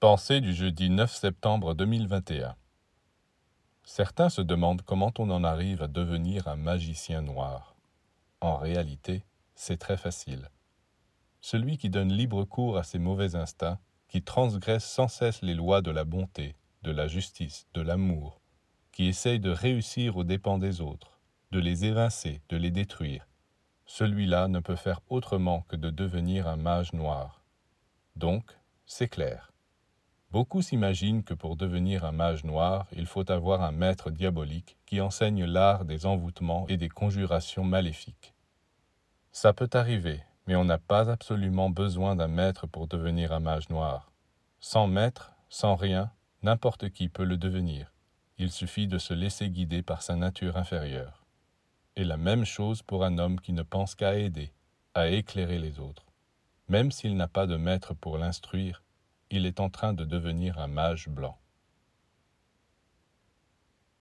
Pensée du jeudi 9 septembre 2021 Certains se demandent comment on en arrive à devenir un magicien noir. En réalité, c'est très facile. Celui qui donne libre cours à ses mauvais instincts, qui transgresse sans cesse les lois de la bonté, de la justice, de l'amour, qui essaye de réussir aux dépens des autres, de les évincer, de les détruire, celui-là ne peut faire autrement que de devenir un mage noir. Donc, c'est clair. Beaucoup s'imaginent que pour devenir un mage noir, il faut avoir un maître diabolique qui enseigne l'art des envoûtements et des conjurations maléfiques. Ça peut arriver, mais on n'a pas absolument besoin d'un maître pour devenir un mage noir. Sans maître, sans rien, n'importe qui peut le devenir. Il suffit de se laisser guider par sa nature inférieure. Et la même chose pour un homme qui ne pense qu'à aider, à éclairer les autres. Même s'il n'a pas de maître pour l'instruire, il est en train de devenir un mage blanc.